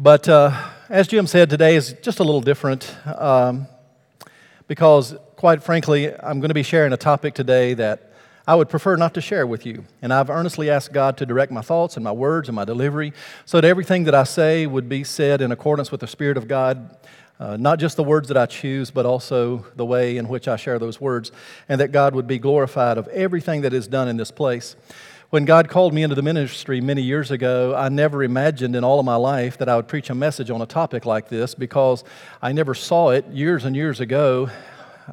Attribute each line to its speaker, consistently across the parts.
Speaker 1: But uh, as Jim said, today is just a little different um, because, quite frankly, I'm going to be sharing a topic today that I would prefer not to share with you. And I've earnestly asked God to direct my thoughts and my words and my delivery so that everything that I say would be said in accordance with the Spirit of God. Uh, not just the words that I choose, but also the way in which I share those words, and that God would be glorified of everything that is done in this place. When God called me into the ministry many years ago, I never imagined in all of my life that I would preach a message on a topic like this because I never saw it years and years ago.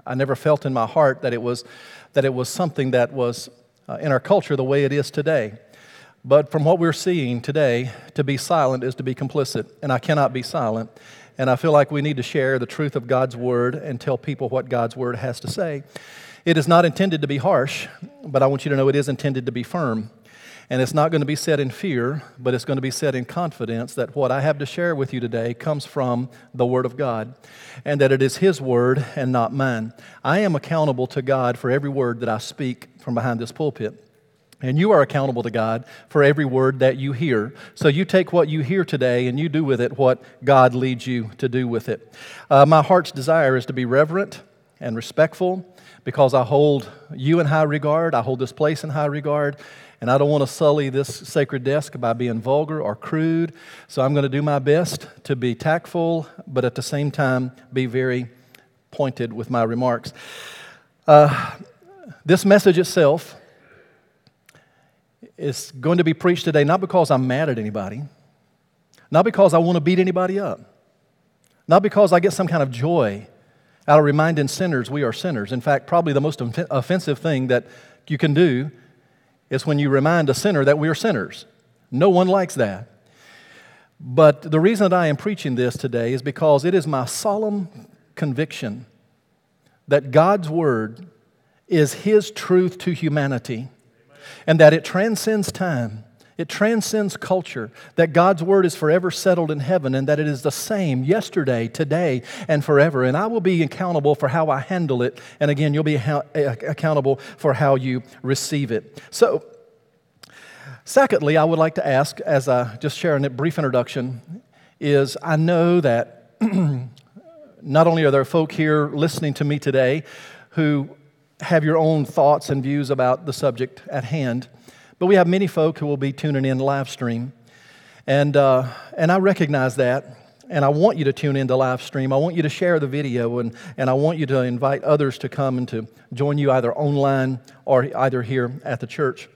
Speaker 1: I never felt in my heart that it was, that it was something that was uh, in our culture the way it is today. But from what we're seeing today, to be silent is to be complicit, and I cannot be silent. And I feel like we need to share the truth of God's word and tell people what God's word has to say. It is not intended to be harsh, but I want you to know it is intended to be firm. And it's not going to be said in fear, but it's going to be said in confidence that what I have to share with you today comes from the Word of God and that it is His Word and not mine. I am accountable to God for every word that I speak from behind this pulpit. And you are accountable to God for every word that you hear. So you take what you hear today and you do with it what God leads you to do with it. Uh, my heart's desire is to be reverent and respectful because I hold you in high regard. I hold this place in high regard. And I don't want to sully this sacred desk by being vulgar or crude. So I'm going to do my best to be tactful, but at the same time, be very pointed with my remarks. Uh, this message itself is going to be preached today not because I'm mad at anybody, not because I want to beat anybody up, not because I get some kind of joy out of reminding sinners we are sinners. In fact, probably the most offensive thing that you can do is when you remind a sinner that we are sinners. No one likes that. But the reason that I am preaching this today is because it is my solemn conviction that God's Word is His truth to humanity and that it transcends time it transcends culture, that God's word is forever settled in heaven, and that it is the same yesterday, today, and forever. And I will be accountable for how I handle it. And again, you'll be eh, accountable for how you receive it. So, secondly, I would like to ask, as I just share a brief introduction, is I know that not only are there folk here listening to me today who have your own thoughts and views about the subject at hand, but we have many folk who will be tuning in live stream. And, uh, and I recognize that. And I want you to tune into live stream. I want you to share the video, and, and I want you to invite others to come and to join you either online or either here at the church.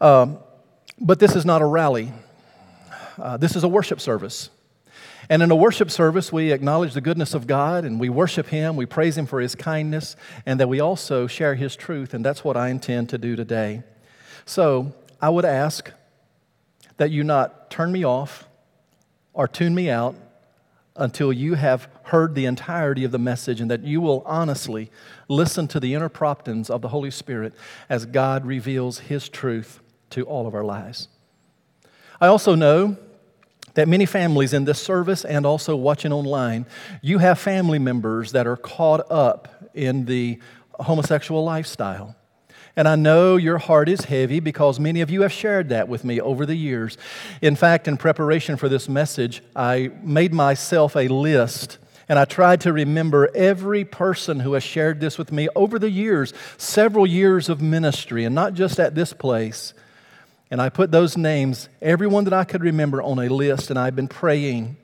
Speaker 1: Um, but this is not a rally, uh, this is a worship service. And in a worship service, we acknowledge the goodness of God and we worship Him, we praise Him for His kindness, and that we also share His truth. And that's what I intend to do today. So I would ask that you not turn me off or tune me out until you have heard the entirety of the message and that you will honestly listen to the inner promptings of the Holy Spirit as God reveals His truth to all of our lives. I also know that many families in this service and also watching online, you have family members that are caught up in the homosexual lifestyle. And I know your heart is heavy because many of you have shared that with me over the years. In fact, in preparation for this message, I made myself a list and I tried to remember every person who has shared this with me over the years, several years of ministry, and not just at this place, and I put those names, everyone that I could remember, on a list, and I've been praying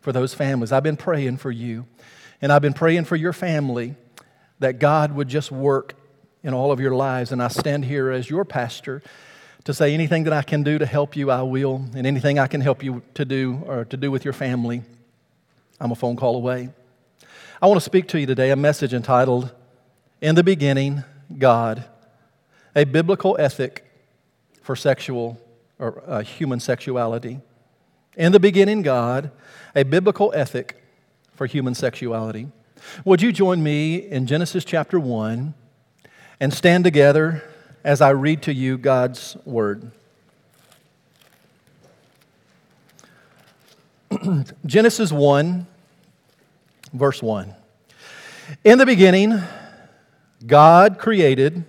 Speaker 1: for those families. I've been praying for you. And I've been praying for your family that God would just work in all of your lives. And I stand here as your pastor to say anything that I can do to help you, I will. And anything I can help you to do or to do with your family, I'm a phone call away. I want to speak to you today a message entitled, In the Beginning, God, a biblical ethic for sexual or uh, human sexuality. In the beginning, God, a biblical ethic for human sexuality. Would you join me in Genesis chapter 1 and stand together as I read to you God's word? Genesis 1, verse 1. In the beginning, God created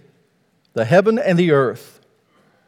Speaker 1: the heaven and the earth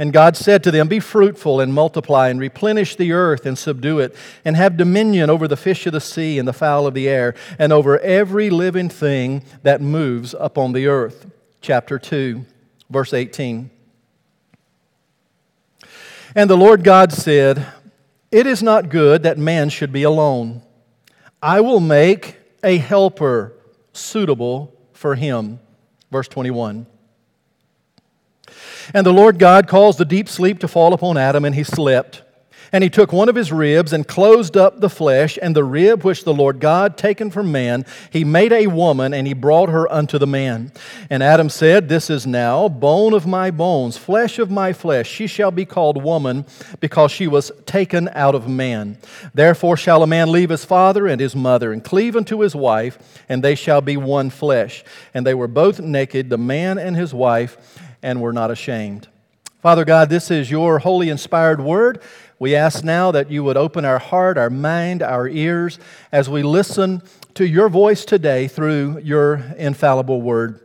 Speaker 1: And God said to them, Be fruitful and multiply, and replenish the earth and subdue it, and have dominion over the fish of the sea and the fowl of the air, and over every living thing that moves upon the earth. Chapter 2, verse 18. And the Lord God said, It is not good that man should be alone. I will make a helper suitable for him. Verse 21. And the Lord God caused the deep sleep to fall upon Adam, and he slept. And he took one of his ribs and closed up the flesh, and the rib which the Lord God taken from man, he made a woman, and he brought her unto the man. And Adam said, This is now bone of my bones, flesh of my flesh. She shall be called woman, because she was taken out of man. Therefore shall a man leave his father and his mother, and cleave unto his wife, and they shall be one flesh. And they were both naked, the man and his wife and we're not ashamed. Father God, this is your holy inspired word. We ask now that you would open our heart, our mind, our ears as we listen to your voice today through your infallible word.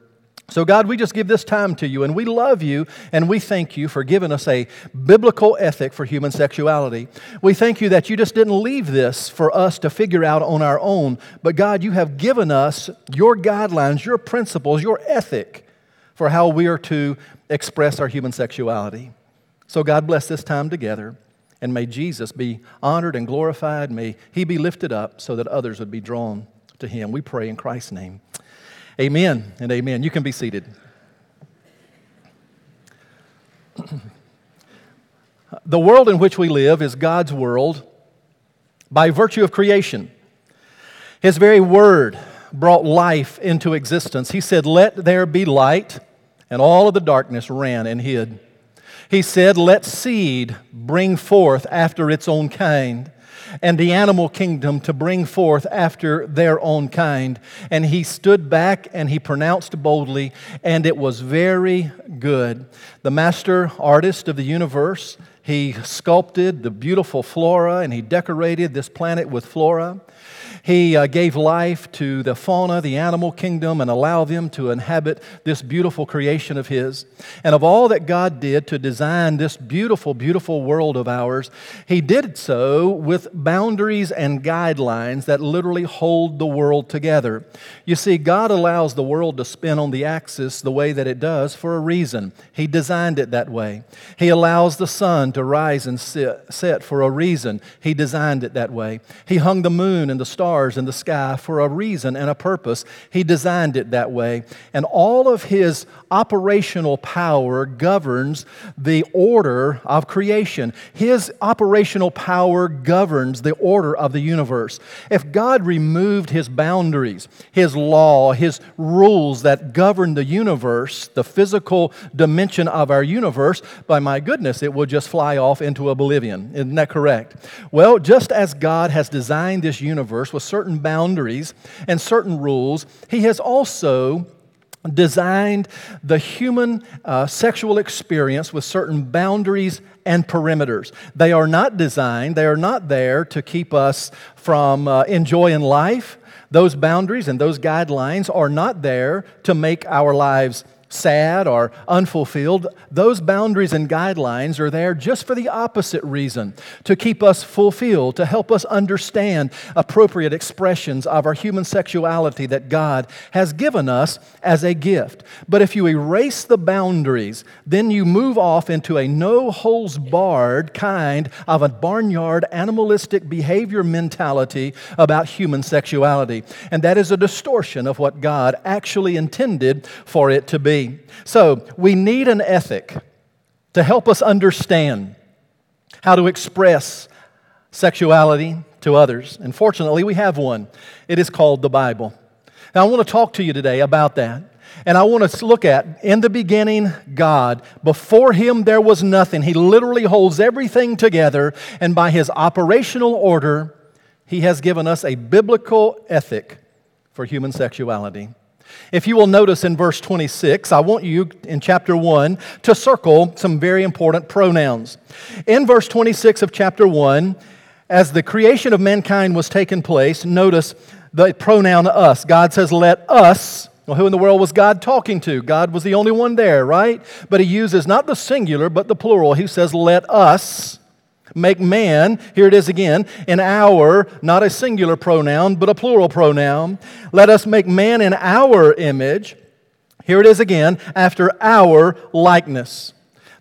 Speaker 1: So, God, we just give this time to you, and we love you, and we thank you for giving us a biblical ethic for human sexuality. We thank you that you just didn't leave this for us to figure out on our own, but God, you have given us your guidelines, your principles, your ethic for how we are to express our human sexuality. So, God bless this time together, and may Jesus be honored and glorified. May he be lifted up so that others would be drawn to him. We pray in Christ's name. Amen and amen. You can be seated. the world in which we live is God's world by virtue of creation. His very word brought life into existence. He said, Let there be light, and all of the darkness ran and hid. He said, Let seed bring forth after its own kind, and the animal kingdom to bring forth after their own kind. And he stood back and he pronounced boldly, and it was very good. The master artist of the universe, he sculpted the beautiful flora and he decorated this planet with flora. He uh, gave life to the fauna, the animal kingdom, and allowed them to inhabit this beautiful creation of His. And of all that God did to design this beautiful, beautiful world of ours, He did so with boundaries and guidelines that literally hold the world together. You see, God allows the world to spin on the axis the way that it does for a reason. He designed it that way. He allows the sun to rise and set for a reason. He designed it that way. He hung the moon and the stars stars in the sky for a reason and a purpose. He designed it that way. And all of his operational power governs the order of creation. His operational power governs the order of the universe. If God removed his boundaries, his law, his rules that govern the universe, the physical dimension of our universe, by my goodness, it would just fly off into oblivion. Isn't that correct? Well, just as God has designed this universe with certain boundaries and certain rules, He has also designed the human uh, sexual experience with certain boundaries and perimeters. They are not designed, they are not there to keep us from uh, enjoying life. Those boundaries and those guidelines are not there to make our lives sad or unfulfilled, those boundaries and guidelines are there just for the opposite reason to keep us fulfilled, to help us understand appropriate expressions of our human sexuality that God has given us as a gift. But if you erase the boundaries, then you move off into a no holds barred kind of a barnyard animalistic behavior mentality about human sexuality. And that is a distortion of what God actually intended for it to be. So, we need an ethic to help us understand how to express sexuality to others. And fortunately, we have one. It is called the Bible. Now, I want to talk to you today about that. And I want to look at, in the beginning, God. Before Him, there was nothing. He literally holds everything together, and by His operational order, He has given us a biblical ethic for human sexuality. If you will notice in verse 26, I want you in chapter 1 to circle some very important pronouns. In verse 26 of chapter 1, as the creation of mankind was taking place, notice the pronoun us. God says, Let us. Well, who in the world was God talking to? God was the only one there, right? But he uses not the singular, but the plural. He says, Let us make man, here it is again, in our, not a singular pronoun, but a plural pronoun. Let us make man in our image. Here it is again, after our likeness.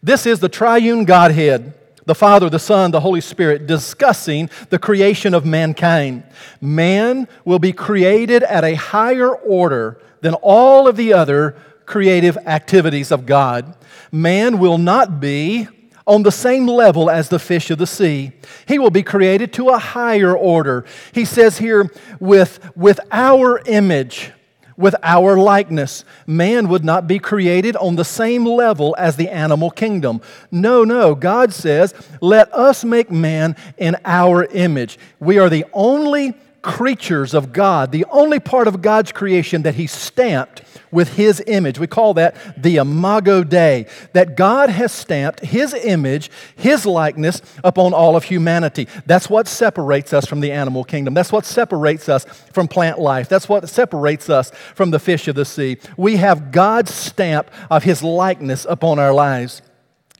Speaker 1: This is the triune Godhead the Father, the Son, the Holy Spirit, discussing the creation of mankind. Man will be created at a higher order than all of the other creative activities of God. Man will not be on the same level as the fish of the sea. He will be created to a higher order. He says here, with, with our image, with our likeness. Man would not be created on the same level as the animal kingdom. No, no. God says, let us make man in our image. We are the only creatures of God, the only part of God's creation that He stamped with His image. We call that the Imago Dei, that God has stamped His image, His likeness upon all of humanity. That's what separates us from the animal kingdom. That's what separates us from plant life. That's what separates us from the fish of the sea. We have God's stamp of His likeness upon our lives.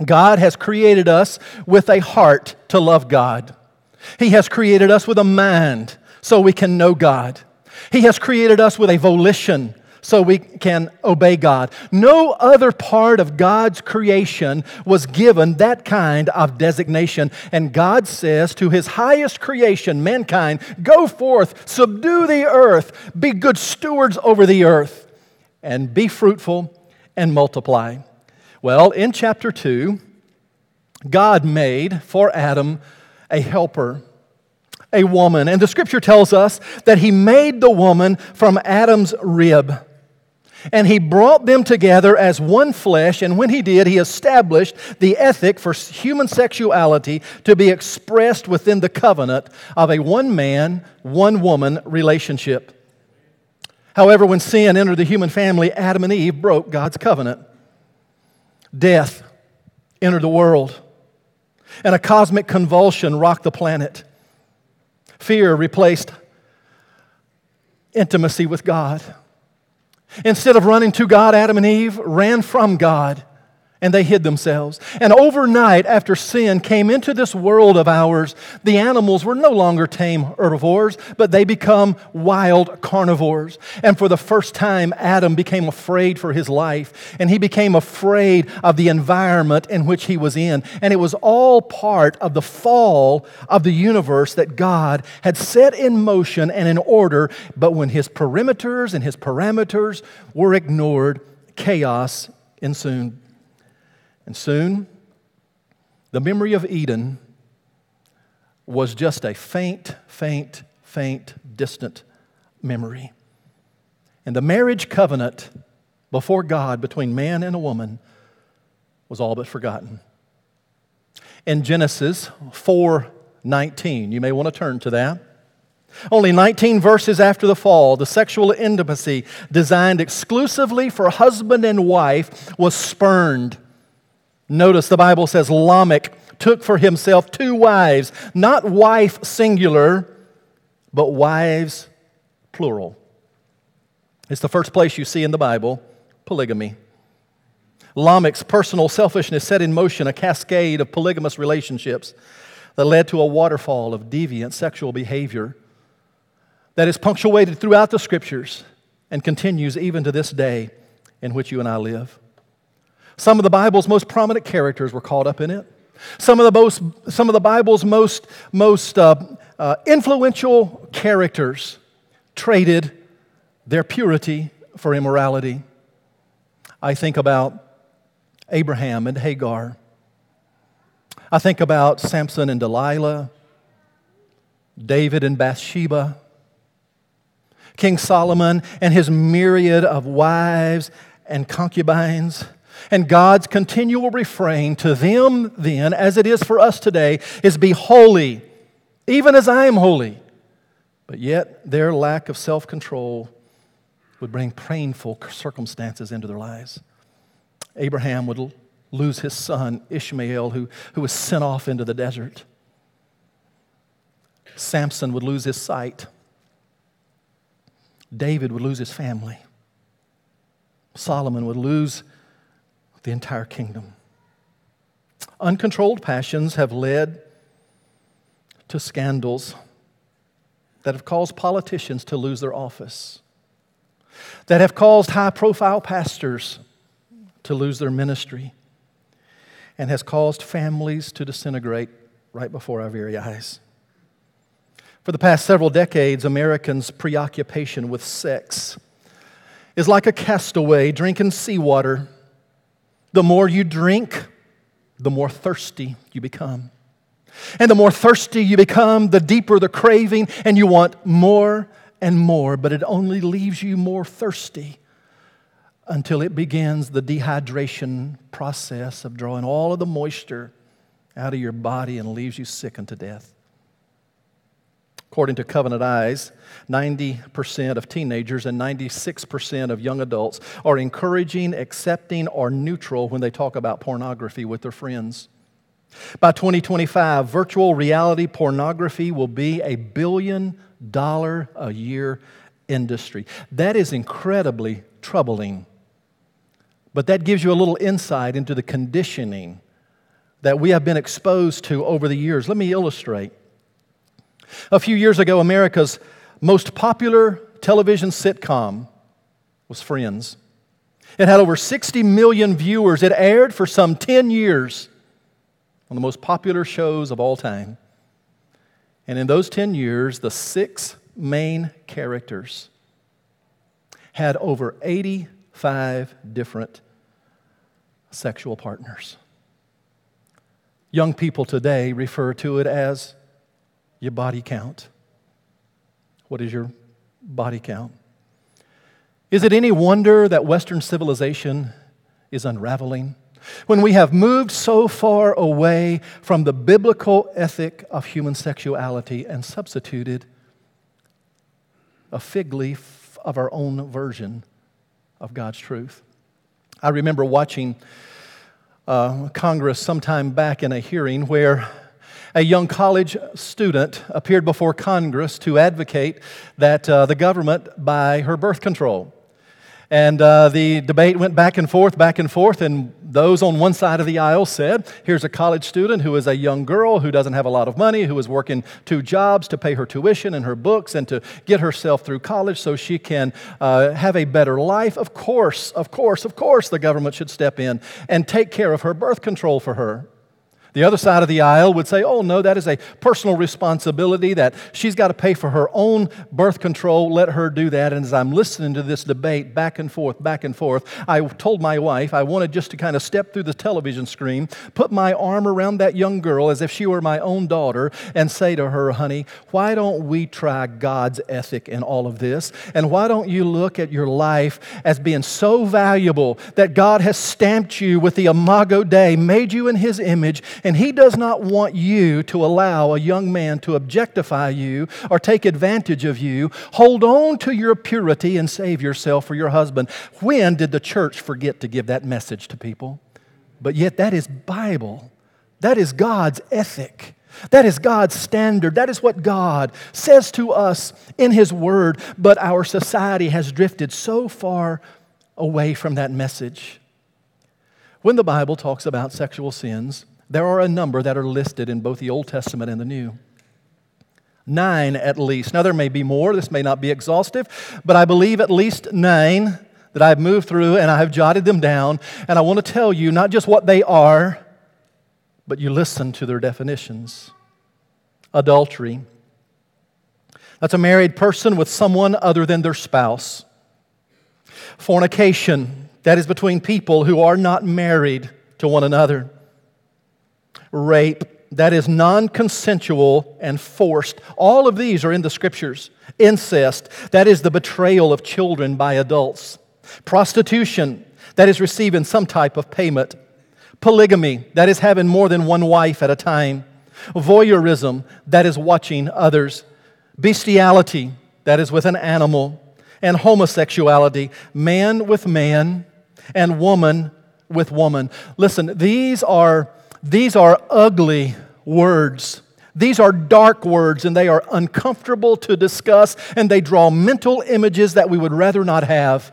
Speaker 1: God has created us with a heart to love God. He has created us with a mind so we can know God. He has created us with a volition so we can obey God. No other part of God's creation was given that kind of designation. And God says to his highest creation, mankind, go forth, subdue the earth, be good stewards over the earth, and be fruitful and multiply. Well, in chapter 2, God made for Adam a helper a woman. And the scripture tells us that he made the woman from Adam's rib. And he brought them together as one flesh, and when he did, he established the ethic for human sexuality to be expressed within the covenant of a one man, one woman relationship. However, when sin entered the human family, Adam and Eve broke God's covenant. Death entered the world, and a cosmic convulsion rocked the planet. Fear replaced intimacy with God. Instead of running to God, Adam and Eve ran from God and they hid themselves. And overnight, after sin came into this world of ours, the animals were no longer tame herbivores, but they become wild carnivores. And for the first time, Adam became afraid for his life, and he became afraid of the environment in which he was in. And it was all part of the fall of the universe that God had set in motion and in order, but when his perimeters and his parameters were ignored, chaos ensued. And soon, the memory of Eden was just a faint, faint, faint, distant memory. And the marriage covenant before God between man and a woman was all but forgotten. In Genesis 4:19, you may want to turn to that. Only 19 verses after the fall, the sexual intimacy designed exclusively for husband and wife was spurned Notice the Bible says Lamech took for himself two wives, not wife singular, but wives plural. It's the first place you see in the Bible polygamy. Lamech's personal selfishness set in motion a cascade of polygamous relationships that led to a waterfall of deviant sexual behavior that is punctuated throughout the scriptures and continues even to this day in which you and I live. Some of the Bible's most prominent characters were caught up in it. Some of the, most, some of the Bible's most, most uh, uh, influential characters traded their purity for immorality. I think about Abraham and Hagar. I think about Samson and Delilah, David and Bathsheba, King Solomon and his myriad of wives and concubines. And God's continual refrain to them, then, as it is for us today, is be holy, even as I am holy. But yet, their lack of self control would bring painful circumstances into their lives. Abraham would lose his son, Ishmael, who, who was sent off into the desert. Samson would lose his sight. David would lose his family. Solomon would lose the entire kingdom. Uncontrolled passions have led to scandals that have caused politicians to lose their office, that have caused high profile pastors to lose their ministry, and has caused families to disintegrate right before our very eyes. For the past several decades, Americans' preoccupation with sex is like a castaway drinking seawater. The more you drink, the more thirsty you become. And the more thirsty you become, the deeper the craving, and you want more and more, but it only leaves you more thirsty until it begins the dehydration process of drawing all of the moisture out of your body and leaves you sick unto death. According to Covenant Eyes, 90% of teenagers and 96% of young adults are encouraging, accepting, or neutral when they talk about pornography with their friends. By 2025, virtual reality pornography will be a billion dollar a year industry. That is incredibly troubling. But that gives you a little insight into the conditioning that we have been exposed to over the years. Let me illustrate. A few years ago, America's most popular television sitcom was Friends. It had over 60 million viewers. It aired for some 10 years on the most popular shows of all time. And in those 10 years, the six main characters had over 85 different sexual partners. Young people today refer to it as your body count. What is your body count? Is it any wonder that Western civilization is unraveling? When we have moved so far away from the biblical ethic of human sexuality and substituted a fig leaf of our own version of God's truth. I remember watching uh, Congress sometime back in a hearing where a young college student appeared before Congress to advocate that uh, the government buy her birth control. And uh, the debate went back and forth, back and forth, and those on one side of the aisle said, Here's a college student who is a young girl who doesn't have a lot of money, who is working two jobs to pay her tuition and her books and to get herself through college so she can uh, have a better life. Of course, of course, of course, the government should step in and take care of her birth control for her. The other side of the aisle would say, oh, no, that is a personal responsibility that she's got to pay for her own birth control. Let her do that. And as I'm listening to this debate back and forth, back and forth, I told my wife I wanted just to kind of step through the television screen, put my arm around that young girl as if she were my own daughter, and say to her, honey, why don't we try God's ethic in all of this? And why don't you look at your life as being so valuable that God has stamped you with the Imago Dei, made you in His image? And He does not want you to allow a young man to objectify you or take advantage of you. Hold on to your purity and save yourself for your husband. When did the church forget to give that message to people? But yet, that is Bible. That is God's ethic. That is God's standard. That is what God says to us in His Word. But our society has drifted so far away from that message. When the Bible talks about sexual sins, there are a number that are listed in both the Old Testament and the New. Nine at least. Now, there may be more. This may not be exhaustive, but I believe at least nine that I've moved through and I have jotted them down. And I want to tell you not just what they are, but you listen to their definitions. Adultery. That's a married person with someone other than their spouse. Fornication. That is between people who are not married to one another rape, that is non consensual and forced. All of these are in the scriptures. Incest, that is the betrayal of children by adults. Prostitution, that is receiving some type of payment. Polygamy, that is having more than one wife at a time. Voyeurism, that is watching others. bestiality, that is with an animal, and homosexuality, man with man, and woman with woman. Listen, these are, these are ugly words. These are dark words and they are uncomfortable to discuss and they draw mental images that we would rather not have.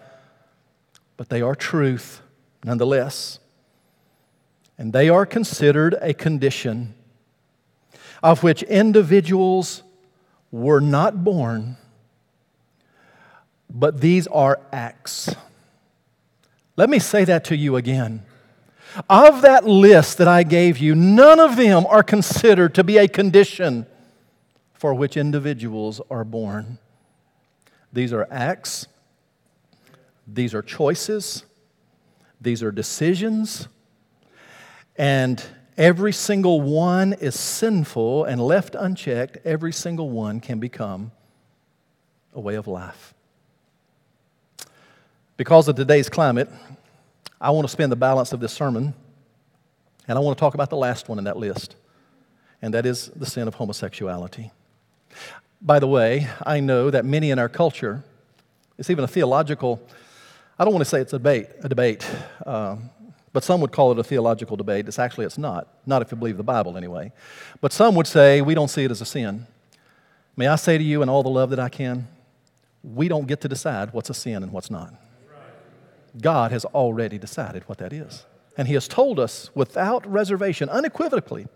Speaker 1: But they are truth nonetheless. And they are considered a condition of which individuals were not born, but these are acts. Let me say that to you again. Of that list that I gave you, none of them are considered to be a condition for which individuals are born. These are acts, these are choices, these are decisions, and every single one is sinful and left unchecked. Every single one can become a way of life. Because of today's climate, I want to spend the balance of this sermon, and I want to talk about the last one in that list, and that is the sin of homosexuality. By the way, I know that many in our culture, it's even a theological, I don't want to say it's a debate, a debate, um, but some would call it a theological debate. It's actually, it's not. Not if you believe the Bible, anyway. But some would say we don't see it as a sin. May I say to you in all the love that I can, we don't get to decide what's a sin and what's not. God has already decided what that is. And He has told us without reservation, unequivocally,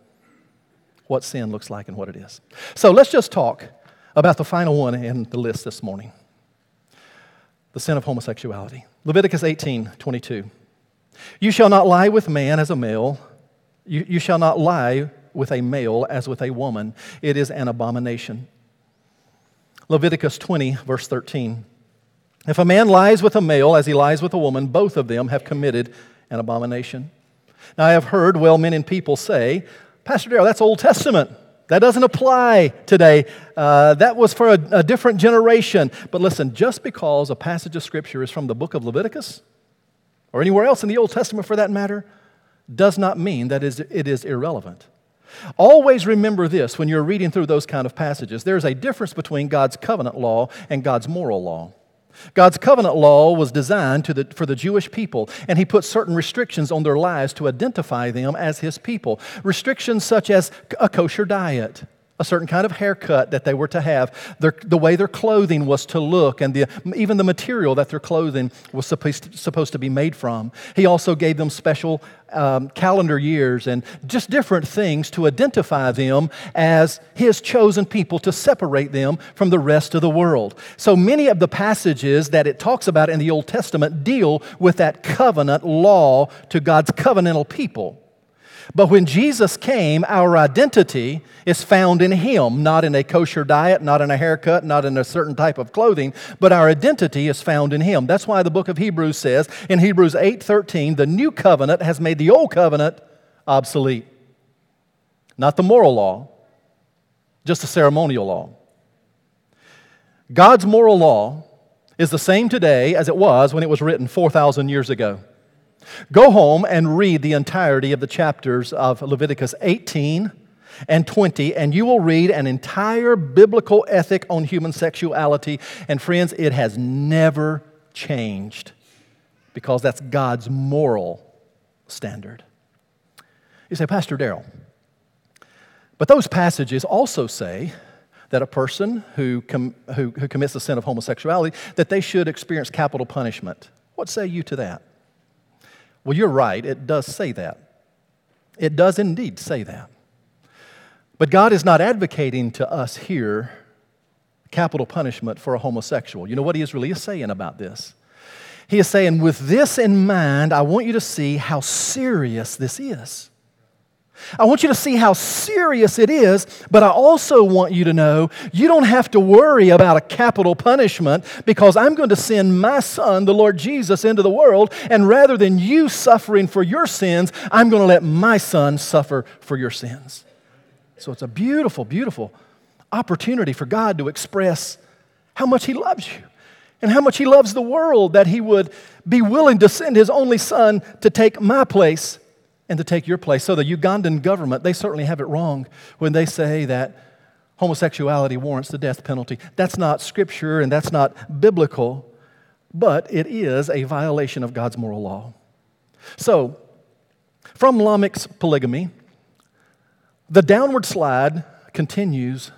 Speaker 1: what sin looks like and what it is. So let's just talk about the final one in the list this morning the sin of homosexuality. Leviticus 18 22. You shall not lie with man as a male, you, you shall not lie with a male as with a woman. It is an abomination. Leviticus 20, verse 13. If a man lies with a male as he lies with a woman, both of them have committed an abomination. Now, I have heard well men and people say, Pastor Darrell, that's Old Testament. That doesn't apply today. Uh, that was for a, a different generation. But listen, just because a passage of Scripture is from the book of Leviticus, or anywhere else in the Old Testament for that matter, does not mean that it is irrelevant. Always remember this when you're reading through those kind of passages. There's a difference between God's covenant law and God's moral law. God's covenant law was designed the, for the Jewish people, and He put certain restrictions on their lives to identify them as His people. Restrictions such as a kosher diet, a certain kind of haircut that they were to have, their, the way their clothing was to look, and the, even the material that their clothing was supposed to, supposed to be made from. He also gave them special um, calendar years and just different things to identify them as His chosen people, to separate them from the rest of the world. So many of the passages that it talks about in the Old Testament deal with that covenant law to God's covenantal people. But when Jesus came, our identity is found in Him, not in a kosher diet, not in a haircut, not in a certain type of clothing, but our identity is found in Him. That's why the book of Hebrews says in Hebrews 8:13, the new covenant has made the old covenant obsolete. Not the moral law, just the ceremonial law. God's moral law is the same today as it was when it was written 4,000 years ago. Go home and read the entirety of the chapters of Leviticus 18 and 20, and you will read an entire biblical ethic on human sexuality. And friends, it has never changed because that's God's moral standard. You say, Pastor Darrell, but those passages also say that a person who, com- who, who commits the sin of homosexuality, that they should experience capital punishment. What say you to that? Well, you're right, it does say that. It does indeed say that. But God is not advocating to us here capital punishment for a homosexual. You know what He is really saying about this? He is saying, with this in mind, I want you to see how serious this is. I want you to see how serious it is, but I also want you to know you don't have to worry about a capital punishment because I'm going to send my son, the Lord Jesus, into the world, and rather than you suffering for your sins, I'm going to let my son suffer for your sins. So it's a beautiful, beautiful opportunity for God to express how much He loves you and how much He loves the world that He would be willing to send His only Son to take my place and to take your place. So the Ugandan government, they certainly have it wrong when they say that homosexuality warrants the death penalty. That's not scripture and that's not biblical, but it is a violation of God's moral law. So, from Lamech's polygamy, the downward slide continues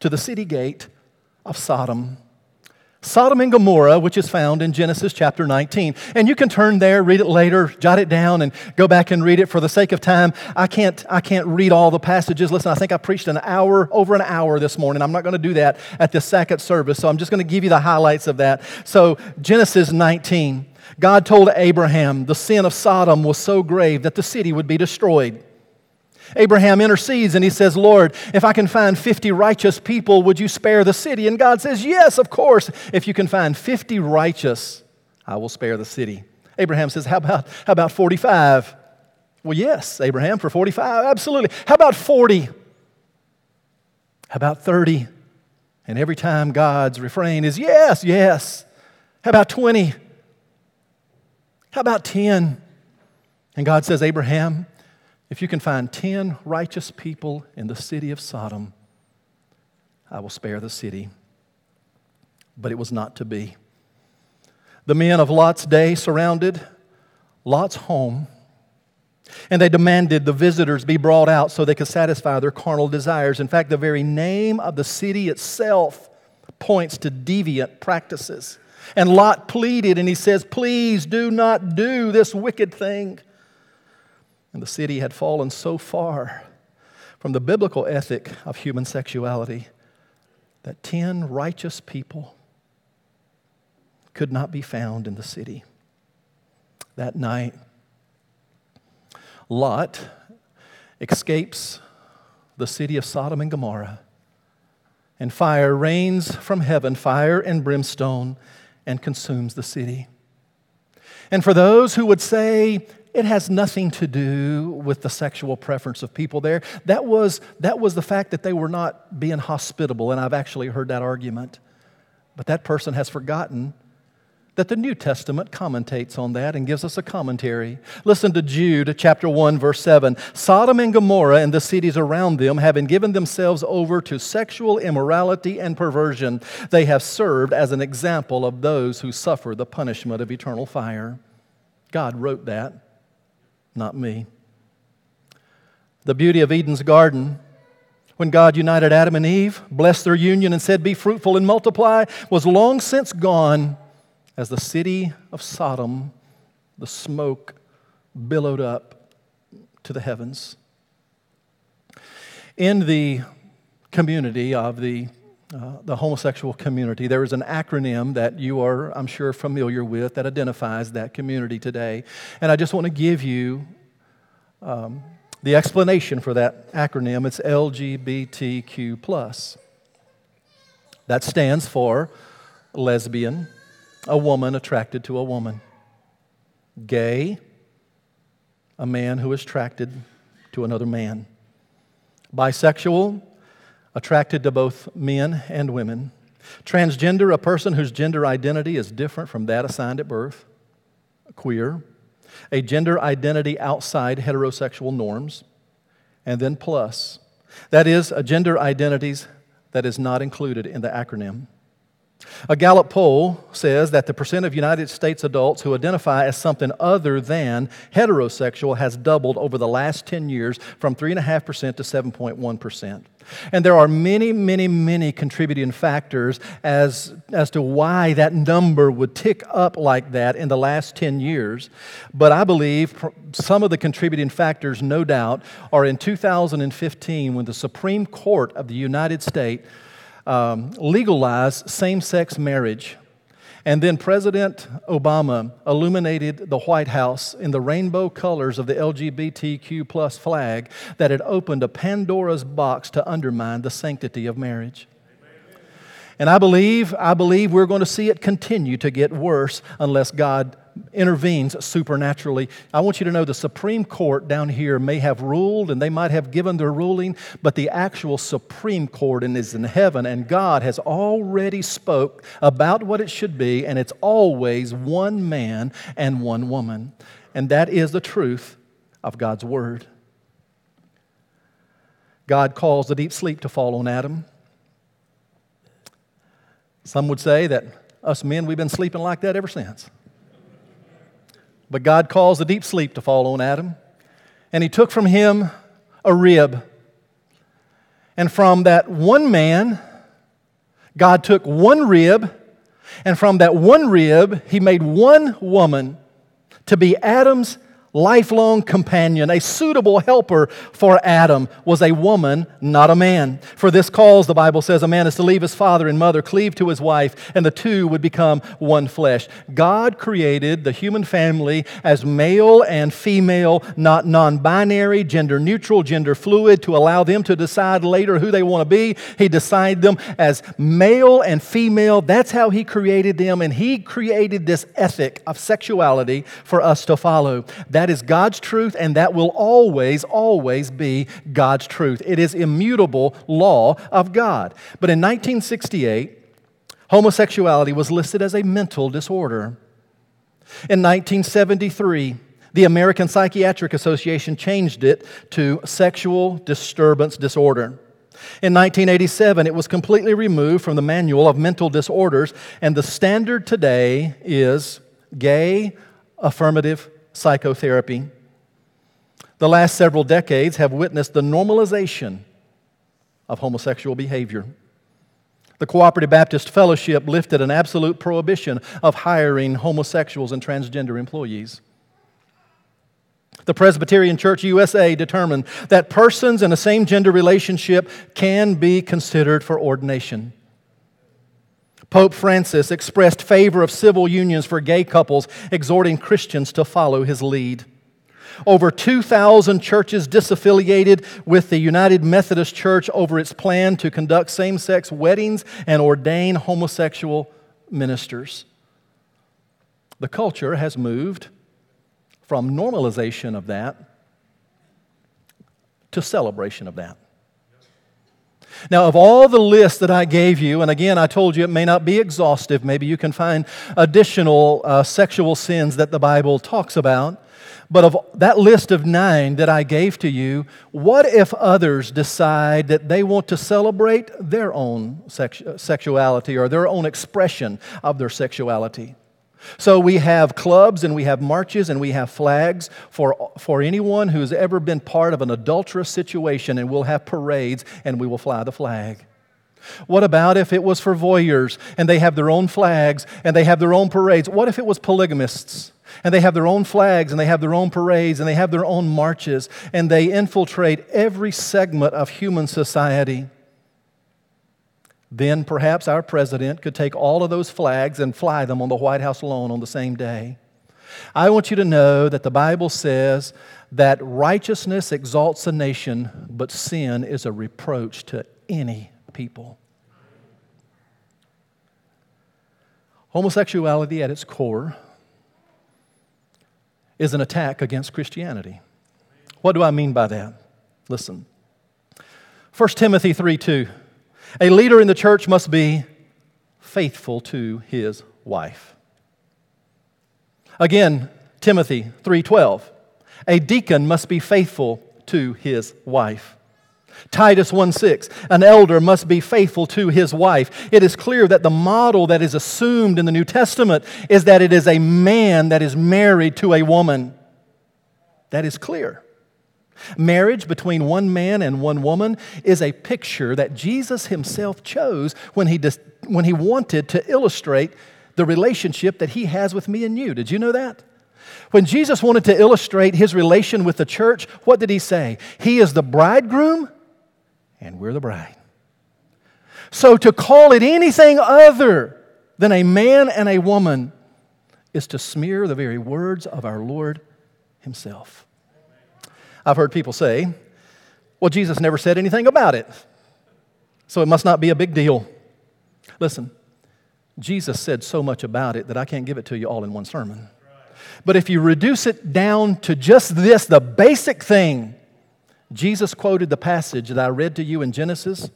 Speaker 1: to the city gate of Sodom. Sodom and Gomorrah, which is found in Genesis chapter 19. And you can turn there, read it later, jot it down, and go back and read it. For the sake of time, I can't, I can't read all the passages. Listen, I think I preached an hour, over an hour this morning. I'm not going to do that at the second service, so I'm just going to give you the highlights of that. So, Genesis 19. God told Abraham the sin of Sodom was so grave that the city would be destroyed. Abraham intercedes and he says, Lord, if I can find 50 righteous people, would you spare the city? And God says, Yes, of course. If you can find 50 righteous, I will spare the city. Abraham says, How about, how about 45? Well, yes, Abraham, for 45, absolutely. How about 40? How about 30? And every time God's refrain is, Yes, yes. How about 20? How about 10? And God says, Abraham, if you can find 10 righteous people in the city of Sodom, I will spare the city. But it was not to be. The men of Lot's day surrounded Lot's home, and they demanded the visitors be brought out so they could satisfy their carnal desires. In fact, the very name of the city itself points to deviant practices. And Lot pleaded, and he says, Please do not do this wicked thing. And the city had fallen so far from the biblical ethic of human sexuality that 10 righteous people could not be found in the city. That night, Lot escapes the city of Sodom and Gomorrah, and fire rains from heaven, fire and brimstone, and consumes the city. And for those who would say, it has nothing to do with the sexual preference of people there. That was, that was the fact that they were not being hospitable, and I've actually heard that argument. But that person has forgotten that the New Testament commentates on that and gives us a commentary. Listen to Jude chapter 1 verse 7. Sodom and Gomorrah and the cities around them having given themselves over to sexual immorality and perversion, they have served as an example of those who suffer the punishment of eternal fire. God wrote that not me. The beauty of Eden's garden, when God united Adam and Eve, blessed their union, and said, Be fruitful and multiply, was long since gone as the city of Sodom, the smoke billowed up to the heavens. In the community of the uh, the homosexual community. There is an acronym that you are, I'm sure, familiar with that identifies that community today. And I just want to give you um, the explanation for that acronym. It's LGBTQ. That stands for lesbian, a woman attracted to a woman, gay, a man who is attracted to another man, bisexual, attracted to both men and women. Transgender, a person whose gender identity is different from that assigned at birth. Queer, a gender identity outside heterosexual norms. And then plus, that is, a gender identities that is not included in the acronym. A Gallup poll says that the percent of United States adults who identify as something other than heterosexual has doubled over the last 10 years from 3.5% to 7.1%. And there are many, many, many contributing factors as, as to why that number would tick up like that in the last 10 years. But I believe some of the contributing factors, no doubt, are in 2015 when the Supreme Court of the United States um, legalized same sex marriage. And then President Obama illuminated the White House in the rainbow colors of the LGBTQ plus flag that had opened a Pandora's box to undermine the sanctity of marriage. And I believe, I believe we're going to see it continue to get worse unless God intervenes supernaturally. I want you to know the Supreme Court down here may have ruled and they might have given their ruling, but the actual Supreme Court is in heaven and God has already spoke about what it should be and it's always one man and one woman. And that is the truth of God's word. God calls the deep sleep to fall on Adam. Some would say that us men, we've been sleeping like that ever since. But God caused a deep sleep to fall on Adam, and He took from him a rib. And from that one man, God took one rib, and from that one rib, He made one woman to be Adam's lifelong companion, a suitable helper for Adam, was a woman, not a man. For this cause, the Bible says, a man is to leave his father and mother, cleave to his wife, and the two would become one flesh. God created the human family as male and female, not non binary, gender neutral, gender fluid, to allow them to decide later who they want to be. He decided them as male and female. That's how He created them, and He created this ethic of sexuality for us to follow. That that is God's truth, and that will always, always be God's truth. It is immutable law of God. But in 1968, homosexuality was listed as a mental disorder. In 1973, the American Psychiatric Association changed it to sexual disturbance disorder. In 1987, it was completely removed from the Manual of Mental Disorders, and the standard today is gay affirmative psychotherapy. The last several decades have witnessed the normalization of homosexual behavior. The Cooperative Baptist Fellowship lifted an absolute prohibition of hiring homosexuals and transgender employees. The Presbyterian Church USA determined that persons in a same gender relationship can be considered for ordination. Pope Francis expressed favor of civil unions for gay couples, exhorting Christians to follow his lead. Over 2,000 churches disaffiliated with the United Methodist Church over its plan to conduct same sex weddings and ordain homosexual ministers. The culture has moved from normalization of that to celebration of that. Now, of all the lists that I gave you, and again, I told you it may not be exhaustive, maybe you can find additional uh, sexual sins that the Bible talks about. But of that list of nine that I gave to you, what if others decide that they want to celebrate their own sexu- sexuality or their own expression of their sexuality? So we have clubs and we have marches and we have flags for, for anyone who's ever been part of an adulterous situation, and we'll have parades and we will fly the flag. What about if it was for voyeurs and they have their own flags and they have their own parades? What if it was polygamists? and they have their own flags and they have their own parades and they have their own marches and they infiltrate every segment of human society then perhaps our president could take all of those flags and fly them on the White House lawn on the same day. I want you to know that the Bible says that righteousness exalts a nation, but sin is a reproach to any people. Homosexuality at its core is an attack against Christianity. What do I mean by that? Listen. 1 Timothy 3 2. A leader in the church must be faithful to his wife. Again, Timothy 3:12. A deacon must be faithful to his wife. Titus 1:6 An elder must be faithful to his wife. It is clear that the model that is assumed in the New Testament is that it is a man that is married to a woman. That is clear. Marriage between one man and one woman is a picture that Jesus himself chose when he, dis- when he wanted to illustrate the relationship that he has with me and you. Did you know that? When Jesus wanted to illustrate his relation with the church, what did he say? He is the bridegroom and we're the bride. So to call it anything other than a man and a woman is to smear the very words of our Lord himself. I've heard people say, well, Jesus never said anything about it, so it must not be a big deal. Listen, Jesus said so much about it that I can't give it to you all in one sermon. But if you reduce it down to just this, the basic thing, Jesus quoted the passage that I read to you in Genesis,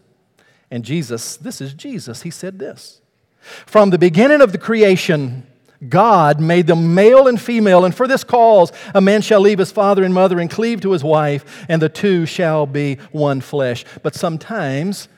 Speaker 1: and Jesus, this is Jesus, he said this From the beginning of the creation, God made them male and female, and for this cause a man shall leave his father and mother and cleave to his wife, and the two shall be one flesh. But sometimes,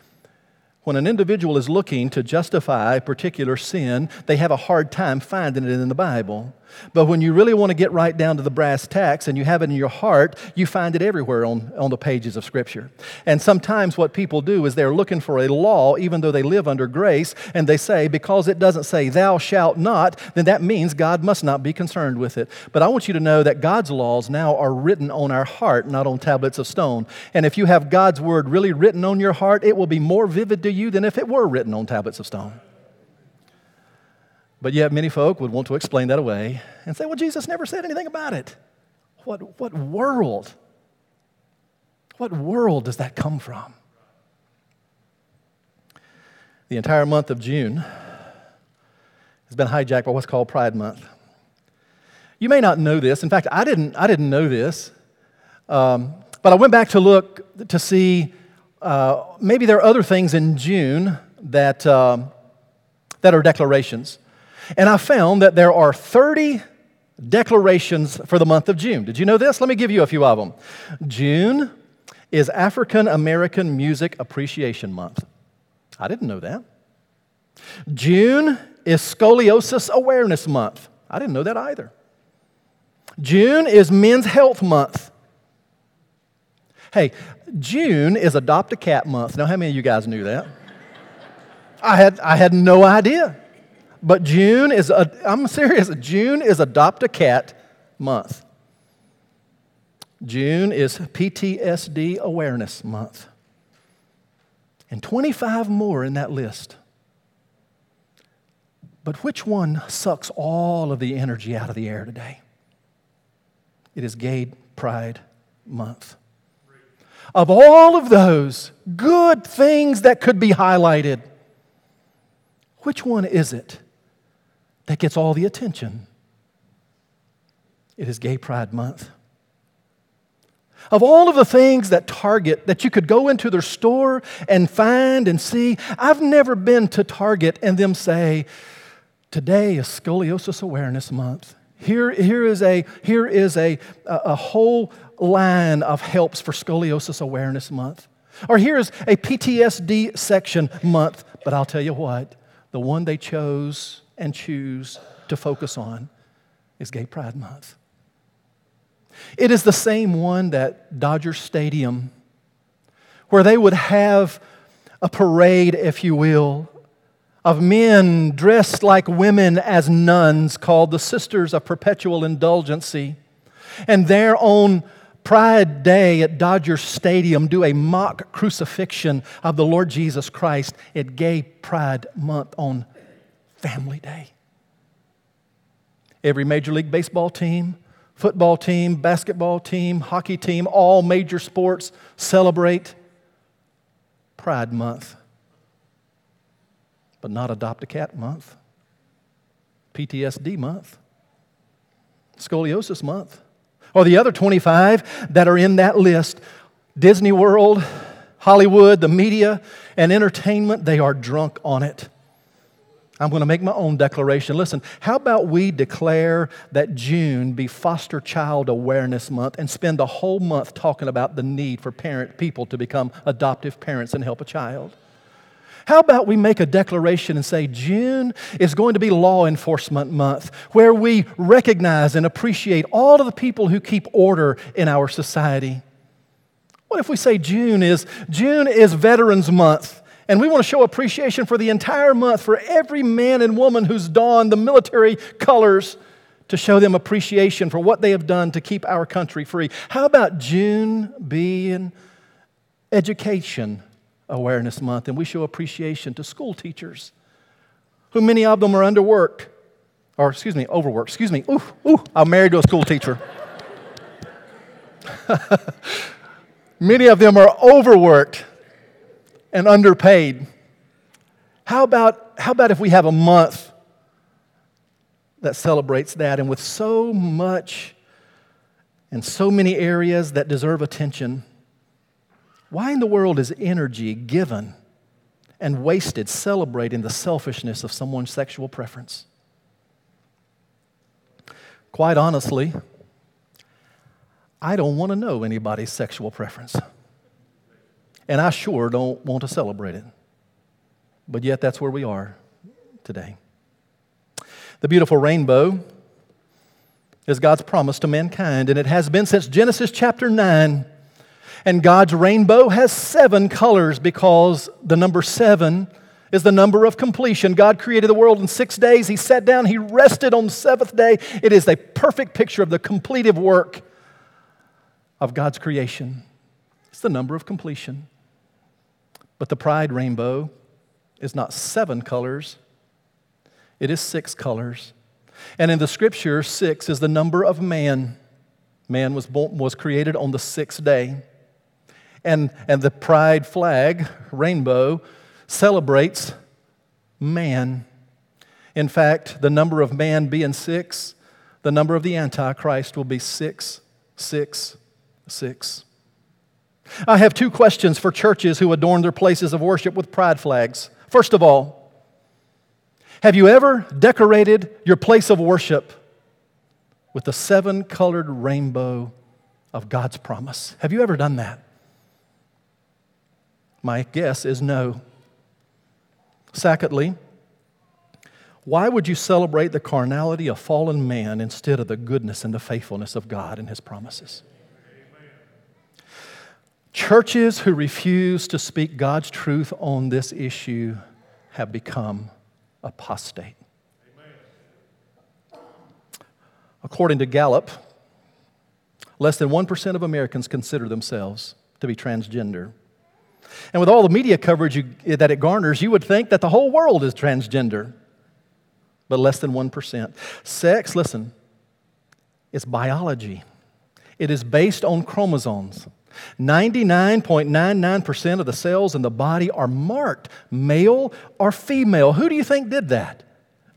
Speaker 1: when an individual is looking to justify a particular sin, they have a hard time finding it in the Bible. But when you really want to get right down to the brass tacks and you have it in your heart, you find it everywhere on, on the pages of Scripture. And sometimes what people do is they're looking for a law, even though they live under grace, and they say, because it doesn't say, thou shalt not, then that means God must not be concerned with it. But I want you to know that God's laws now are written on our heart, not on tablets of stone. And if you have God's word really written on your heart, it will be more vivid to you than if it were written on tablets of stone. But yet, many folk would want to explain that away and say, well, Jesus never said anything about it. What, what world? What world does that come from? The entire month of June has been hijacked by what's called Pride Month. You may not know this. In fact, I didn't, I didn't know this. Um, but I went back to look to see uh, maybe there are other things in June that, um, that are declarations. And I found that there are 30 declarations for the month of June. Did you know this? Let me give you a few of them. June is African American Music Appreciation Month. I didn't know that. June is Scoliosis Awareness Month. I didn't know that either. June is Men's Health Month. Hey, June is Adopt a Cat Month. Now, how many of you guys knew that? I had, I had no idea. But June is, a, I'm serious, June is Adopt a Cat month. June is PTSD Awareness Month. And 25 more in that list. But which one sucks all of the energy out of the air today? It is Gay Pride Month. Of all of those good things that could be highlighted, which one is it that gets all the attention. It is Gay Pride Month. Of all of the things that Target, that you could go into their store and find and see, I've never been to Target and them say, Today is Scoliosis Awareness Month. Here, here is, a, here is a, a, whole line of helps for Scoliosis Awareness Month. Or here's a PTSD section month. But I'll tell you what, the one they chose and choose to focus on is Gay Pride Month. It is the same one that Dodger Stadium, where they would have a parade, if you will, of men dressed like women as nuns called the Sisters of Perpetual Indulgency. And their own Pride Day at Dodger Stadium do a mock crucifixion of the Lord Jesus Christ at Gay Pride Month on Family Day. Every Major League Baseball team, football team, basketball team, hockey team, all major sports celebrate Pride Month, but not Adopt a Cat Month, PTSD Month, Scoliosis Month, or the other 25 that are in that list. Disney World, Hollywood, the media, and entertainment, they are drunk on it. I'm going to make my own declaration. Listen, how about we declare that June be Foster Child Awareness Month and spend the whole month talking about the need for parent people to become adoptive parents and help a child? How about we make a declaration and say June is going to be Law Enforcement Month, where we recognize and appreciate all of the people who keep order in our society? What if we say June is June is Veterans Month? And we want to show appreciation for the entire month for every man and woman who's donned the military colors to show them appreciation for what they have done to keep our country free. How about June being Education Awareness Month and we show appreciation to school teachers, who many of them are underworked, or excuse me, overworked. Excuse me, ooh, ooh, I'm married to a school teacher. many of them are overworked and underpaid. How about, how about if we have a month that celebrates that and with so much and so many areas that deserve attention? Why in the world is energy given and wasted celebrating the selfishness of someone's sexual preference? Quite honestly, I don't want to know anybody's sexual preference. And I sure don't want to celebrate it. But yet, that's where we are today. The beautiful rainbow is God's promise to mankind, and it has been since Genesis chapter 9. And God's rainbow has seven colors because the number seven is the number of completion. God created the world in six days. He sat down, He rested on the seventh day. It is a perfect picture of the completive work of God's creation. It's the number of completion. But the pride rainbow is not seven colors, it is six colors. And in the scripture, six is the number of man. Man was, born, was created on the sixth day. And, and the pride flag, rainbow, celebrates man. In fact, the number of man being six, the number of the Antichrist will be six, six, six. I have two questions for churches who adorn their places of worship with pride flags. First of all, have you ever decorated your place of worship with the seven colored rainbow of God's promise? Have you ever done that? My guess is no. Secondly, why would you celebrate the carnality of fallen man instead of the goodness and the faithfulness of God and His promises? Churches who refuse to speak God's truth on this issue have become apostate. According to Gallup, less than 1% of Americans consider themselves to be transgender. And with all the media coverage you, that it garners, you would think that the whole world is transgender, but less than 1%. Sex, listen, is biology, it is based on chromosomes. 99.99% of the cells in the body are marked male or female. Who do you think did that?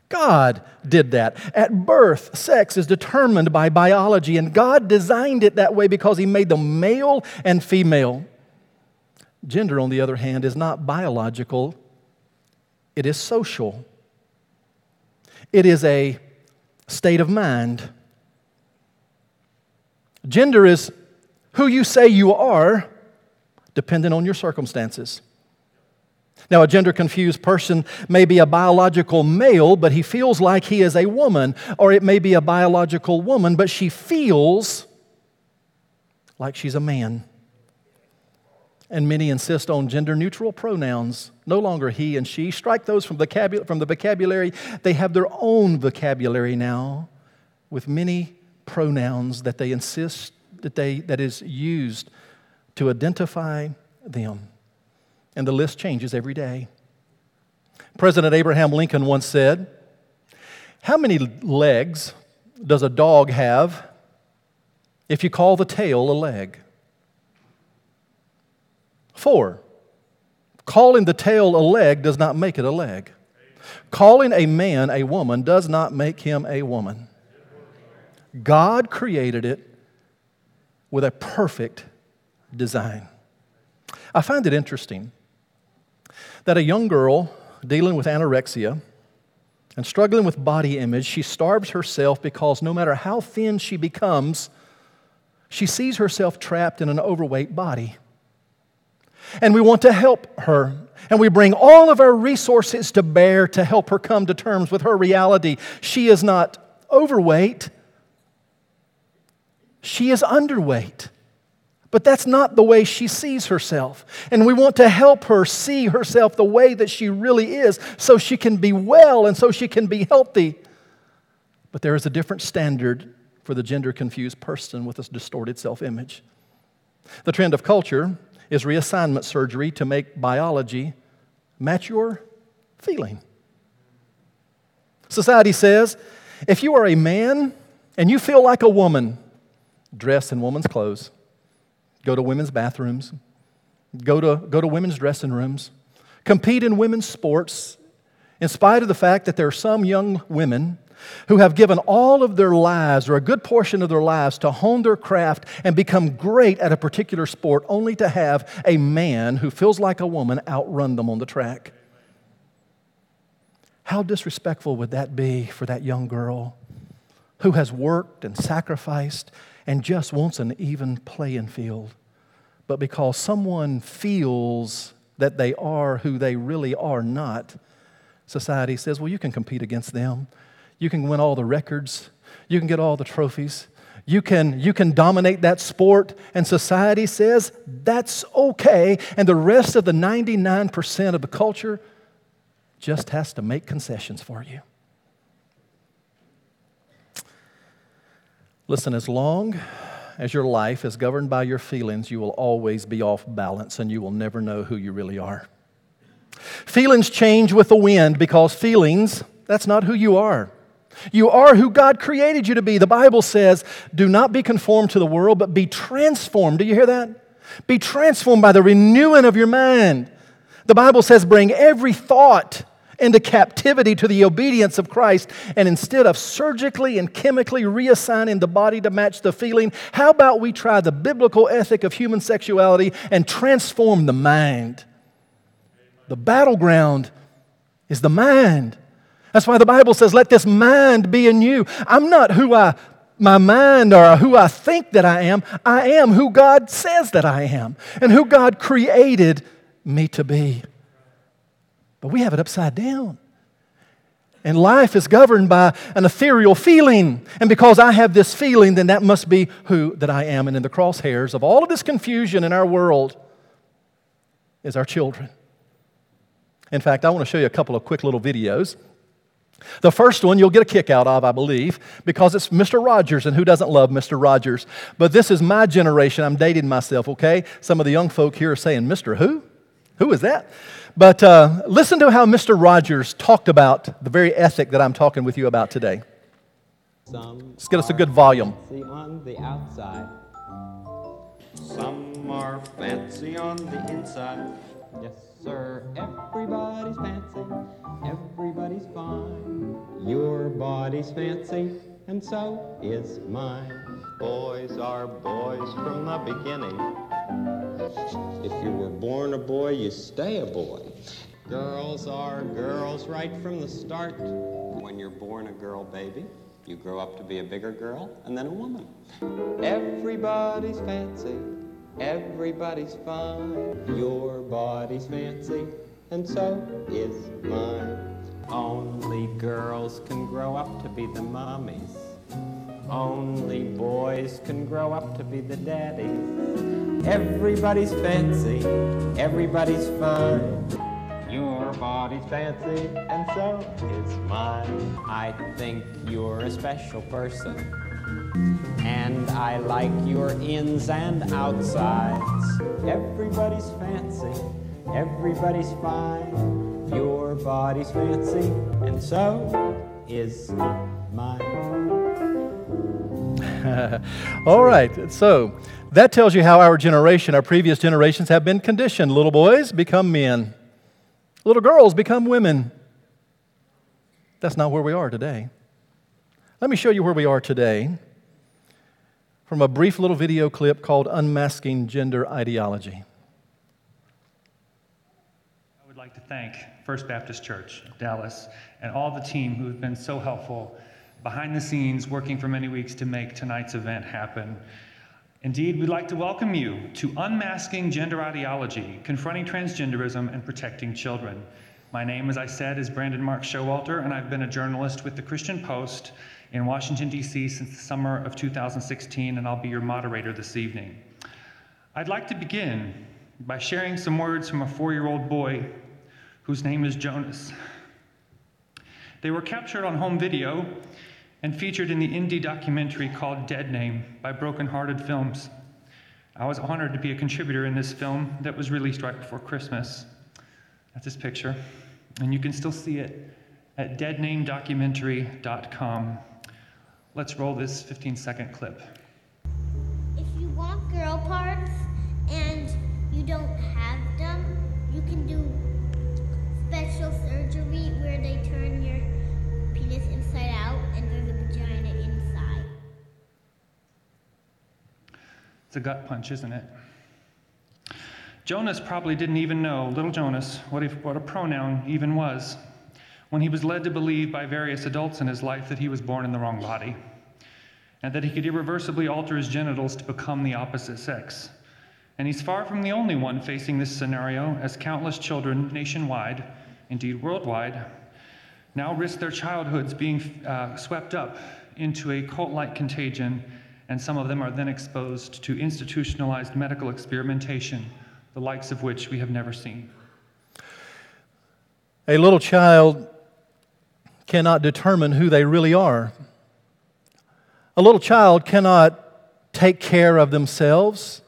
Speaker 1: God did that. At birth, sex is determined by biology, and God designed it that way because He made them male and female. Gender, on the other hand, is not biological, it is social. It is a state of mind. Gender is who you say you are, dependent on your circumstances. Now, a gender confused person may be a biological male, but he feels like he is a woman, or it may be a biological woman, but she feels like she's a man. And many insist on gender neutral pronouns, no longer he and she. Strike those from, from the vocabulary. They have their own vocabulary now with many pronouns that they insist that, they, that is used to identify them. And the list changes every day. President Abraham Lincoln once said, How many legs does a dog have if you call the tail a leg? Four. Calling the tail a leg does not make it a leg. Calling a man a woman does not make him a woman. God created it with a perfect design. I find it interesting that a young girl dealing with anorexia and struggling with body image, she starves herself because no matter how thin she becomes, she sees herself trapped in an overweight body. And we want to help her. And we bring all of our resources to bear to help her come to terms with her reality. She is not overweight, she is underweight. But that's not the way she sees herself. And we want to help her see herself the way that she really is so she can be well and so she can be healthy. But there is a different standard for the gender confused person with a distorted self image. The trend of culture is reassignment surgery to make biology match your feeling. Society says if you are a man and you feel like a woman, dress in woman's clothes, go to women's bathrooms, go to, go to women's dressing rooms, compete in women's sports, in spite of the fact that there are some young women who have given all of their lives or a good portion of their lives to hone their craft and become great at a particular sport, only to have a man who feels like a woman outrun them on the track. How disrespectful would that be for that young girl who has worked and sacrificed and just wants an even playing field. But because someone feels that they are who they really are not, society says, well, you can compete against them. You can win all the records. You can get all the trophies. You can, you can dominate that sport, and society says that's okay. And the rest of the 99% of the culture just has to make concessions for you. Listen, as long as your life is governed by your feelings, you will always be off balance and you will never know who you really are. Feelings change with the wind because feelings, that's not who you are. You are who God created you to be. The Bible says, do not be conformed to the world, but be transformed. Do you hear that? Be transformed by the renewing of your mind. The Bible says, bring every thought into captivity to the obedience of Christ. And instead of surgically and chemically reassigning the body to match the feeling, how about we try the biblical ethic of human sexuality and transform the mind? The battleground is the mind. That's why the Bible says, let this mind be in you. I'm not who I my mind or who I think that I am. I am who God says that I am and who God created me to be. But we have it upside down. And life is governed by an ethereal feeling. And because I have this feeling, then that must be who that I am. And in the crosshairs of all of this confusion in our world is our children. In fact, I want to show you a couple of quick little videos. The first one you'll get a kick out of, I believe, because it's Mr. Rogers, and who doesn't love Mr. Rogers? But this is my generation. I'm dating myself, okay? Some of the young folk here are saying, Mr. Who? Who is that? But uh, listen to how Mr. Rogers talked about the very ethic that I'm talking with you about today. Some Let's get us a good volume.
Speaker 2: On the outside. Some are fancy on the inside. Yes, sir. Everybody's fancy. Everybody's fine. Your body's fancy, and so is mine. Boys are boys from the beginning. If you were born a boy, you stay a boy. Girls are girls right from the start. When you're born a girl baby, you grow up to be a bigger girl and then a woman. Everybody's fancy, everybody's fine. Your body's fancy, and so is mine. Only girls can grow up to be the mommies. Only boys can grow up to be the daddies. Everybody's fancy, everybody's fine. Your body's fancy, and so is mine. I think you're a special person. And I like your ins and outsides. Everybody's fancy, everybody's fine. Your body's fancy, and so is mine.
Speaker 1: All right, so that tells you how our generation, our previous generations, have been conditioned. Little boys become men, little girls become women. That's not where we are today. Let me show you where we are today from a brief little video clip called Unmasking Gender Ideology.
Speaker 3: I would like to thank First Baptist Church, Dallas, and all the team who have been so helpful behind the scenes working for many weeks to make tonight's event happen. Indeed, we'd like to welcome you to Unmasking Gender Ideology, Confronting Transgenderism and Protecting Children. My name, as I said, is Brandon Mark Showalter, and I've been a journalist with the Christian Post in Washington, D.C. since the summer of 2016, and I'll be your moderator this evening. I'd like to begin by sharing some words from a four year old boy whose name is Jonas. They were captured on home video and featured in the indie documentary called Dead Name by Broken Hearted Films. I was honored to be a contributor in this film that was released right before Christmas. That's this picture, and you can still see it at deadnamedocumentary.com. Let's roll this 15 second clip.
Speaker 4: If you want girl parts and you don't have them, you can do special surgery where they turn your penis inside out and
Speaker 3: It's a gut punch, isn't it? Jonas probably didn't even know, little Jonas, what, if, what a pronoun even was when he was led to believe by various adults in his life that he was born in the wrong body. and that he could irreversibly alter his genitals to become the opposite sex. And he's far from the only one facing this scenario, as countless children nationwide, indeed worldwide, now risk their childhoods being uh, swept up into a cult like contagion, and some of them are then exposed to institutionalized medical experimentation, the likes of which we have never seen.
Speaker 1: A little child cannot determine who they really are. A little child cannot take care of themselves.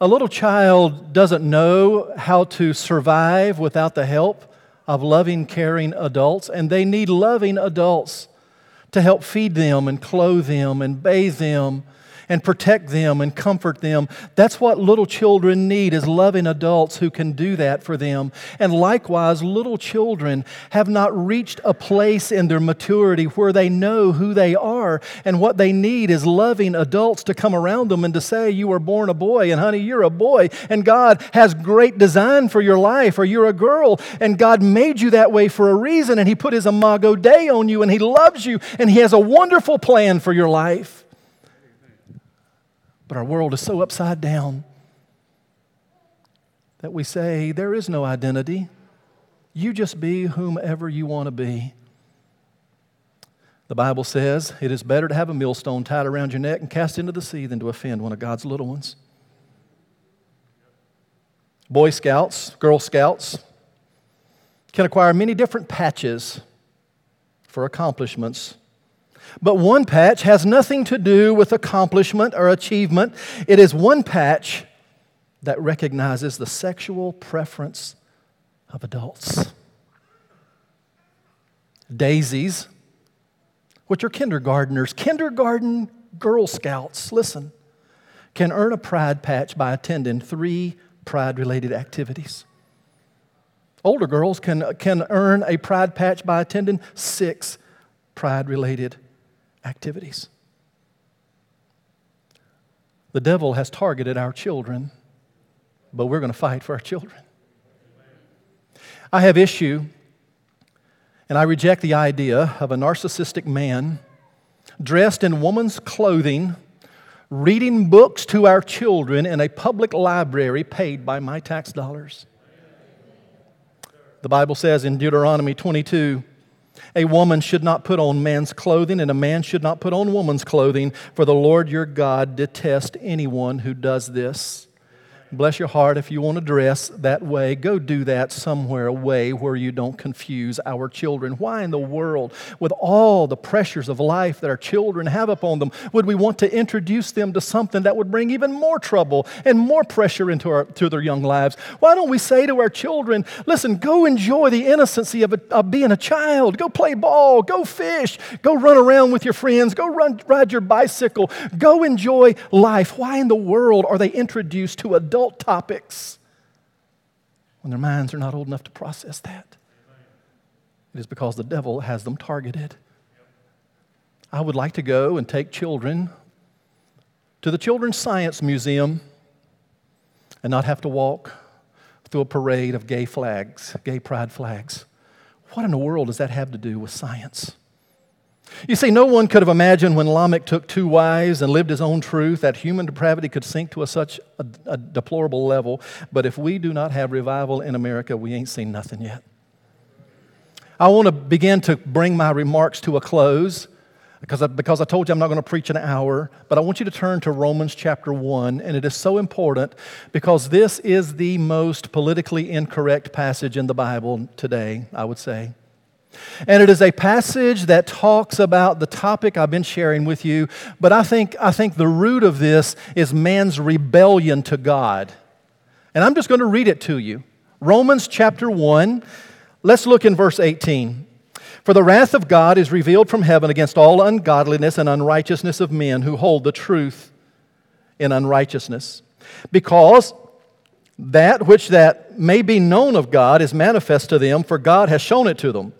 Speaker 1: A little child doesn't know how to survive without the help of loving, caring adults, and they need loving adults to help feed them and clothe them and bathe them and protect them and comfort them. That's what little children need is loving adults who can do that for them. And likewise, little children have not reached a place in their maturity where they know who they are and what they need is loving adults to come around them and to say you were born a boy and honey you're a boy and God has great design for your life or you're a girl and God made you that way for a reason and he put his imago Dei on you and he loves you and he has a wonderful plan for your life. But our world is so upside down that we say there is no identity. You just be whomever you want to be. The Bible says it is better to have a millstone tied around your neck and cast into the sea than to offend one of God's little ones. Boy Scouts, Girl Scouts can acquire many different patches for accomplishments but one patch has nothing to do with accomplishment or achievement. It is one patch that recognizes the sexual preference of adults. Daisies, which are kindergarteners, kindergarten Girl Scouts, listen, can earn a pride patch by attending three pride related activities. Older girls can, can earn a pride patch by attending six pride related activities. The devil has targeted our children, but we're going to fight for our children. I have issue, and I reject the idea of a narcissistic man dressed in woman's clothing, reading books to our children in a public library paid by my tax dollars. The Bible says in Deuteronomy 22 a woman should not put on man's clothing, and a man should not put on woman's clothing, for the Lord your God detests anyone who does this. Bless your heart if you want to dress that way. Go do that somewhere away where you don't confuse our children. Why in the world, with all the pressures of life that our children have upon them, would we want to introduce them to something that would bring even more trouble and more pressure into our, to their young lives? Why don't we say to our children, listen, go enjoy the innocency of, a, of being a child. Go play ball. Go fish. Go run around with your friends. Go run, ride your bicycle. Go enjoy life. Why in the world are they introduced to adult adult topics when their minds are not old enough to process that. It is because the devil has them targeted. I would like to go and take children to the Children's Science Museum and not have to walk through a parade of gay flags, gay pride flags. What in the world does that have to do with science? You see, no one could have imagined when Lamech took two wives and lived his own truth that human depravity could sink to a such a, a deplorable level. But if we do not have revival in America, we ain't seen nothing yet. I want to begin to bring my remarks to a close because I, because I told you I'm not going to preach an hour, but I want you to turn to Romans chapter 1, and it is so important because this is the most politically incorrect passage in the Bible today, I would say. And it is a passage that talks about the topic I've been sharing with you, but I think, I think the root of this is man's rebellion to God. And I'm just going to read it to you. Romans chapter 1, let's look in verse 18. For the wrath of God is revealed from heaven against all ungodliness and unrighteousness of men who hold the truth in unrighteousness. Because that which that may be known of God is manifest to them, for God has shown it to them.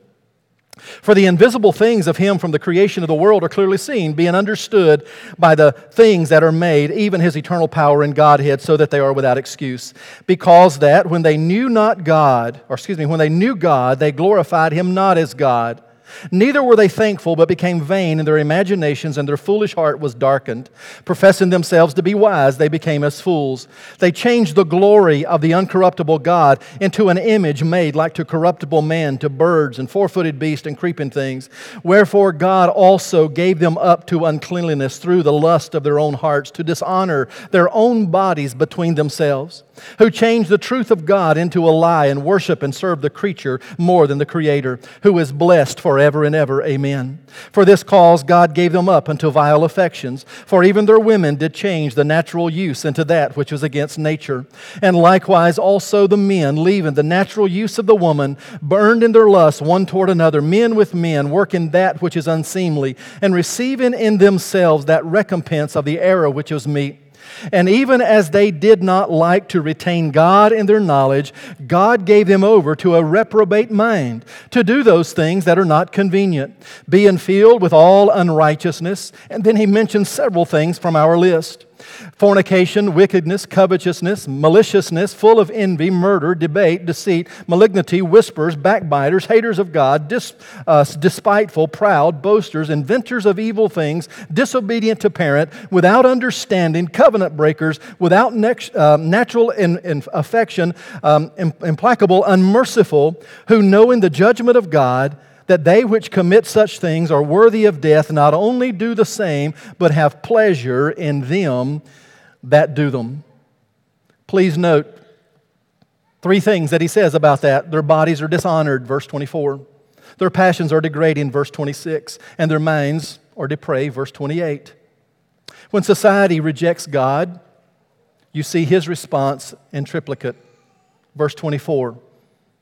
Speaker 1: For the invisible things of him from the creation of the world are clearly seen, being understood by the things that are made, even his eternal power and Godhead, so that they are without excuse. Because that when they knew not God, or excuse me, when they knew God, they glorified him not as God Neither were they thankful, but became vain in their imaginations, and their foolish heart was darkened. Professing themselves to be wise, they became as fools. They changed the glory of the uncorruptible God into an image made like to corruptible man, to birds and four footed beasts and creeping things. Wherefore God also gave them up to uncleanliness through the lust of their own hearts, to dishonor their own bodies between themselves, who changed the truth of God into a lie and worship and serve the creature more than the Creator, who is blessed forever and ever. Amen. For this cause God gave them up unto vile affections, for even their women did change the natural use into that which was against nature. And likewise also the men, leaving the natural use of the woman, burned in their lust one toward another, men with men, working that which is unseemly, and receiving in themselves that recompense of the error which was meet. And even as they did not like to retain God in their knowledge, God gave them over to a reprobate mind to do those things that are not convenient, being filled with all unrighteousness. And then he mentions several things from our list fornication, wickedness, covetousness, maliciousness, full of envy, murder, debate, deceit, malignity, whispers, backbiters, haters of God, dis, uh, despiteful, proud, boasters, inventors of evil things, disobedient to parent, without understanding, covenant breakers, without next, uh, natural in, in affection, um, implacable, unmerciful, who knowing the judgment of God, that they which commit such things are worthy of death not only do the same, but have pleasure in them that do them. Please note three things that he says about that. Their bodies are dishonored, verse 24. Their passions are degrading, verse 26. And their minds are depraved, verse 28. When society rejects God, you see his response in triplicate. Verse 24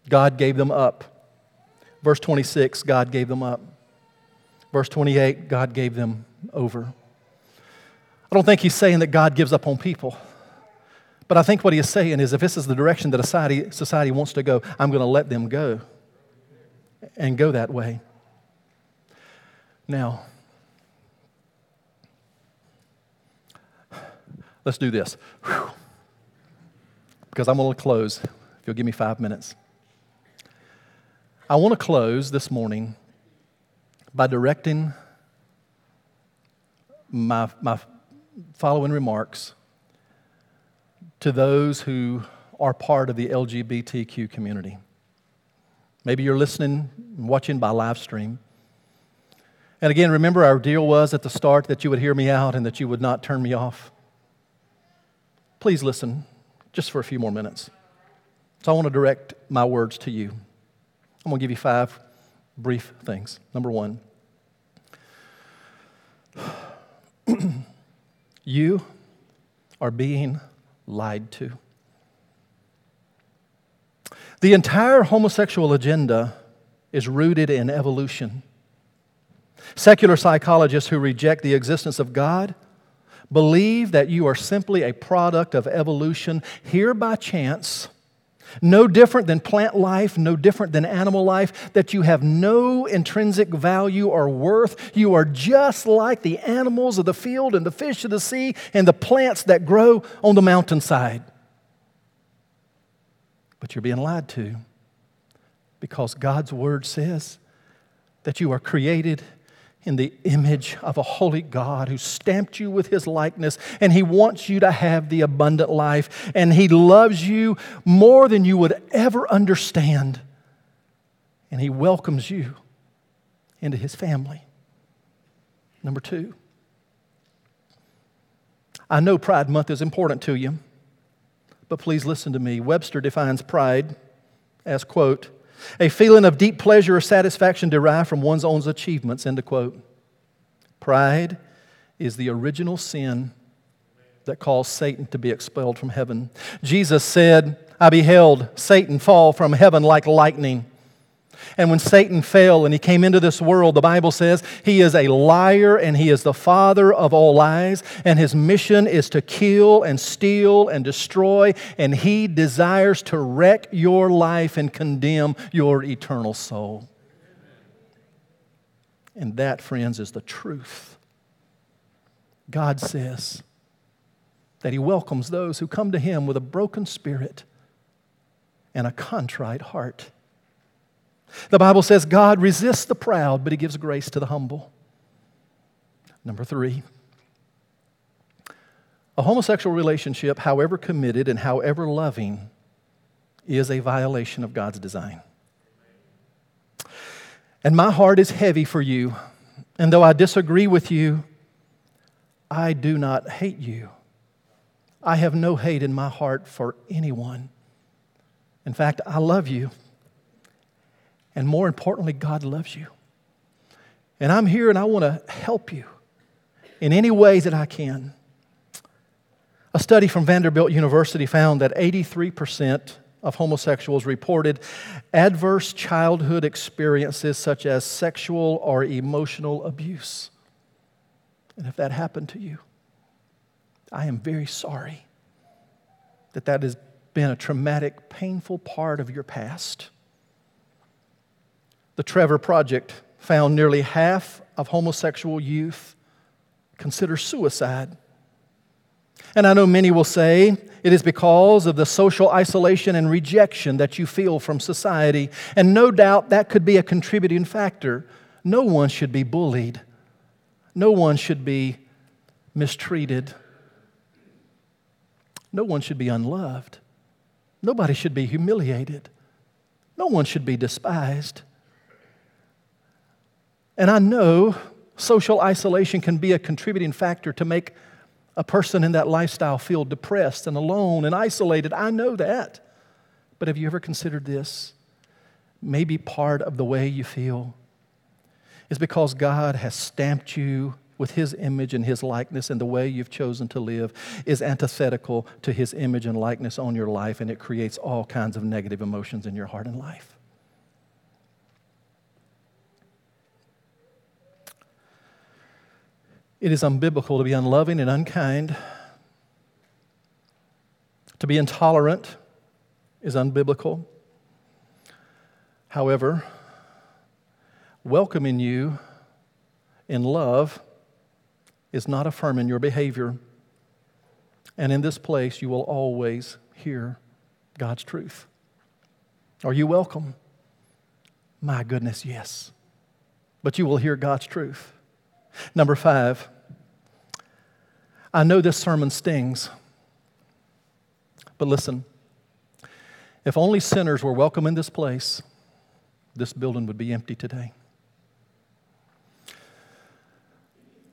Speaker 1: God gave them up. Verse 26, God gave them up. Verse 28, God gave them over. I don't think he's saying that God gives up on people. But I think what he is saying is if this is the direction that society, society wants to go, I'm going to let them go and go that way. Now, let's do this. Whew. Because I'm going to close. If you'll give me five minutes. I want to close this morning by directing my, my following remarks to those who are part of the LGBTQ community. Maybe you're listening and watching by live stream. And again, remember our deal was at the start that you would hear me out and that you would not turn me off. Please listen just for a few more minutes. So I want to direct my words to you. I'm going to give you five brief things. Number one, you are being lied to. The entire homosexual agenda is rooted in evolution. Secular psychologists who reject the existence of God believe that you are simply a product of evolution here by chance no different than plant life, no different than animal life, that you have no intrinsic value or worth. You are just like the animals of the field and the fish of the sea and the plants that grow on the mountainside. But you're being lied to because God's word says that you are created in the image of a holy God who stamped you with his likeness, and he wants you to have the abundant life, and he loves you more than you would ever understand, and he welcomes you into his family. Number two, I know Pride Month is important to you, but please listen to me. Webster defines pride as, quote, a feeling of deep pleasure or satisfaction derived from one's own achievements, end of quote. Pride is the original sin that caused Satan to be expelled from heaven. Jesus said, I beheld Satan fall from heaven like lightning. And when Satan fell and he came into this world, the Bible says he is a liar and he is the father of all lies, and his mission is to kill and steal and destroy, and he desires to wreck your life and condemn your eternal soul. And that, friends, is the truth. God says that he welcomes those who come to him with a broken spirit and a contrite heart. The Bible says God resists the proud, but he gives grace to the humble. Number three, a homosexual relationship, however committed and however loving, is a violation of God's design. And my heart is heavy for you. And though I disagree with you, I do not hate you. I have no hate in my heart for anyone. In fact, I love you. And more importantly, God loves you. And I'm here and I want to help you in any way that I can. A study from Vanderbilt University found that 83% of homosexuals reported adverse childhood experiences such as sexual or emotional abuse. And if that happened to you, I am very sorry that that has been a traumatic, painful part of your past. The Trevor Project found nearly half of homosexual youth consider suicide and I know many will say it is because of the social isolation and rejection that you feel from society. And no doubt that could be a contributing factor. No one should be bullied, no one should be mistreated, no one should be unloved, nobody should be humiliated, no one should be despised. And I know social isolation can be a contributing factor to make a person in that lifestyle feel depressed and alone and isolated. I know that. But have you ever considered this? Maybe part of the way you feel is because God has stamped you with His image and His likeness, and the way you've chosen to live is antithetical to His image and likeness on your life, and it creates all kinds of negative emotions in your heart and life. It is unbiblical to be unloving and unkind. To be intolerant is unbiblical. However, welcoming you in love is not affirming your behavior. And in this place, you will always hear God's truth. Are you welcome? My goodness, yes. But you will hear God's truth. Number five, I know this sermon stings, but listen. If only sinners were welcome in this place, this building would be empty today.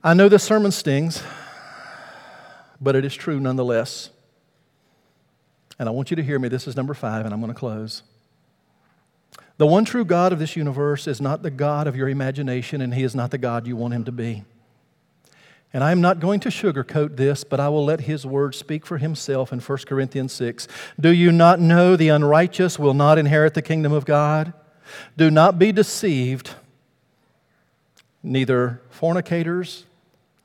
Speaker 1: I know this sermon stings, but it is true nonetheless. And I want you to hear me. This is number five, and I'm going to close. The one true God of this universe is not the God of your imagination, and He is not the God you want Him to be. And I'm not going to sugarcoat this, but I will let His word speak for Himself in 1 Corinthians 6. Do you not know the unrighteous will not inherit the kingdom of God? Do not be deceived. Neither fornicators,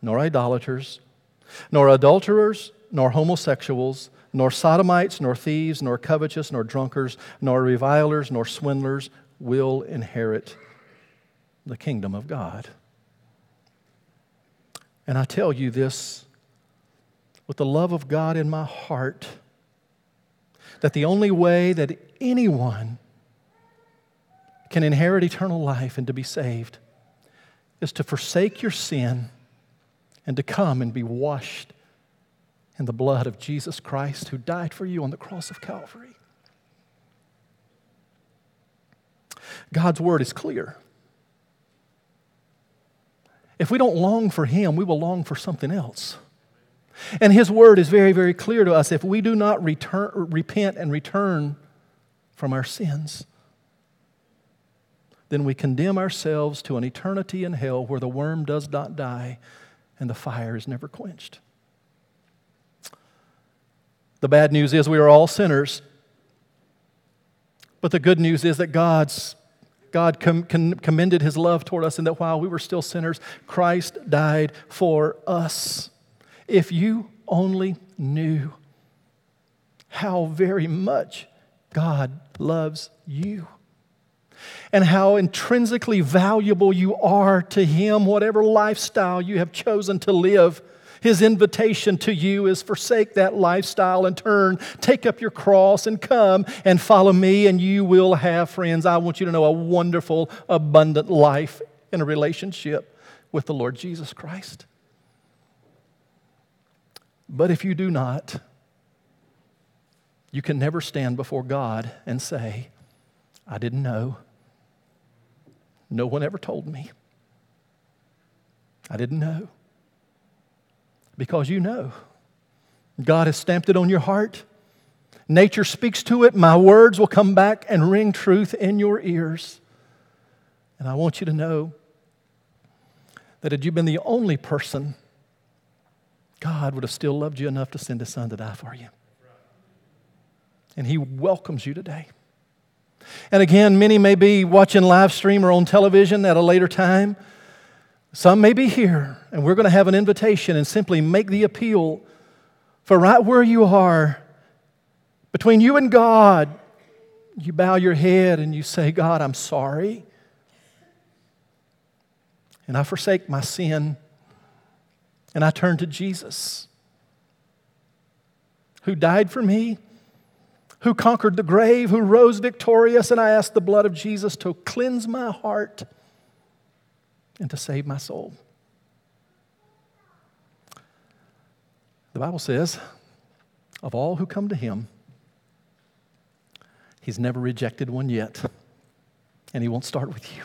Speaker 1: nor idolaters, nor adulterers, nor homosexuals nor sodomites, nor thieves, nor covetous, nor drunkards, nor revilers, nor swindlers will inherit the kingdom of God. And I tell you this with the love of God in my heart that the only way that anyone can inherit eternal life and to be saved is to forsake your sin and to come and be washed in the blood of Jesus Christ who died for you on the cross of Calvary. God's word is clear. If we don't long for Him, we will long for something else. And His word is very, very clear to us. If we do not return, repent and return from our sins, then we condemn ourselves to an eternity in hell where the worm does not die and the fire is never quenched. The bad news is we are all sinners. But the good news is that God's God com- com- commended his love toward us, and that while we were still sinners, Christ died for us. If you only knew how very much God loves you and how intrinsically valuable you are to Him, whatever lifestyle you have chosen to live, His invitation to you is forsake that lifestyle and turn, take up your cross and come and follow me, and you will have friends. I want you to know a wonderful, abundant life in a relationship with the Lord Jesus Christ. But if you do not, you can never stand before God and say, I didn't know. No one ever told me. I didn't know. Because you know. God has stamped it on your heart. Nature speaks to it. My words will come back and ring truth in your ears. And I want you to know that had you been the only person, God would have still loved you enough to send His Son to die for you. And He welcomes you today. And again, many may be watching live stream or on television at a later time. Some may be here, and we're going to have an invitation and simply make the appeal for right where you are, between you and God, you bow your head and you say, God, I'm sorry. And I forsake my sin, and I turn to Jesus, who died for me who conquered the grave, who rose victorious, and I ask the blood of Jesus to cleanse my heart and to save my soul. The Bible says, of all who come to him, he's never rejected one yet, and he won't start with you.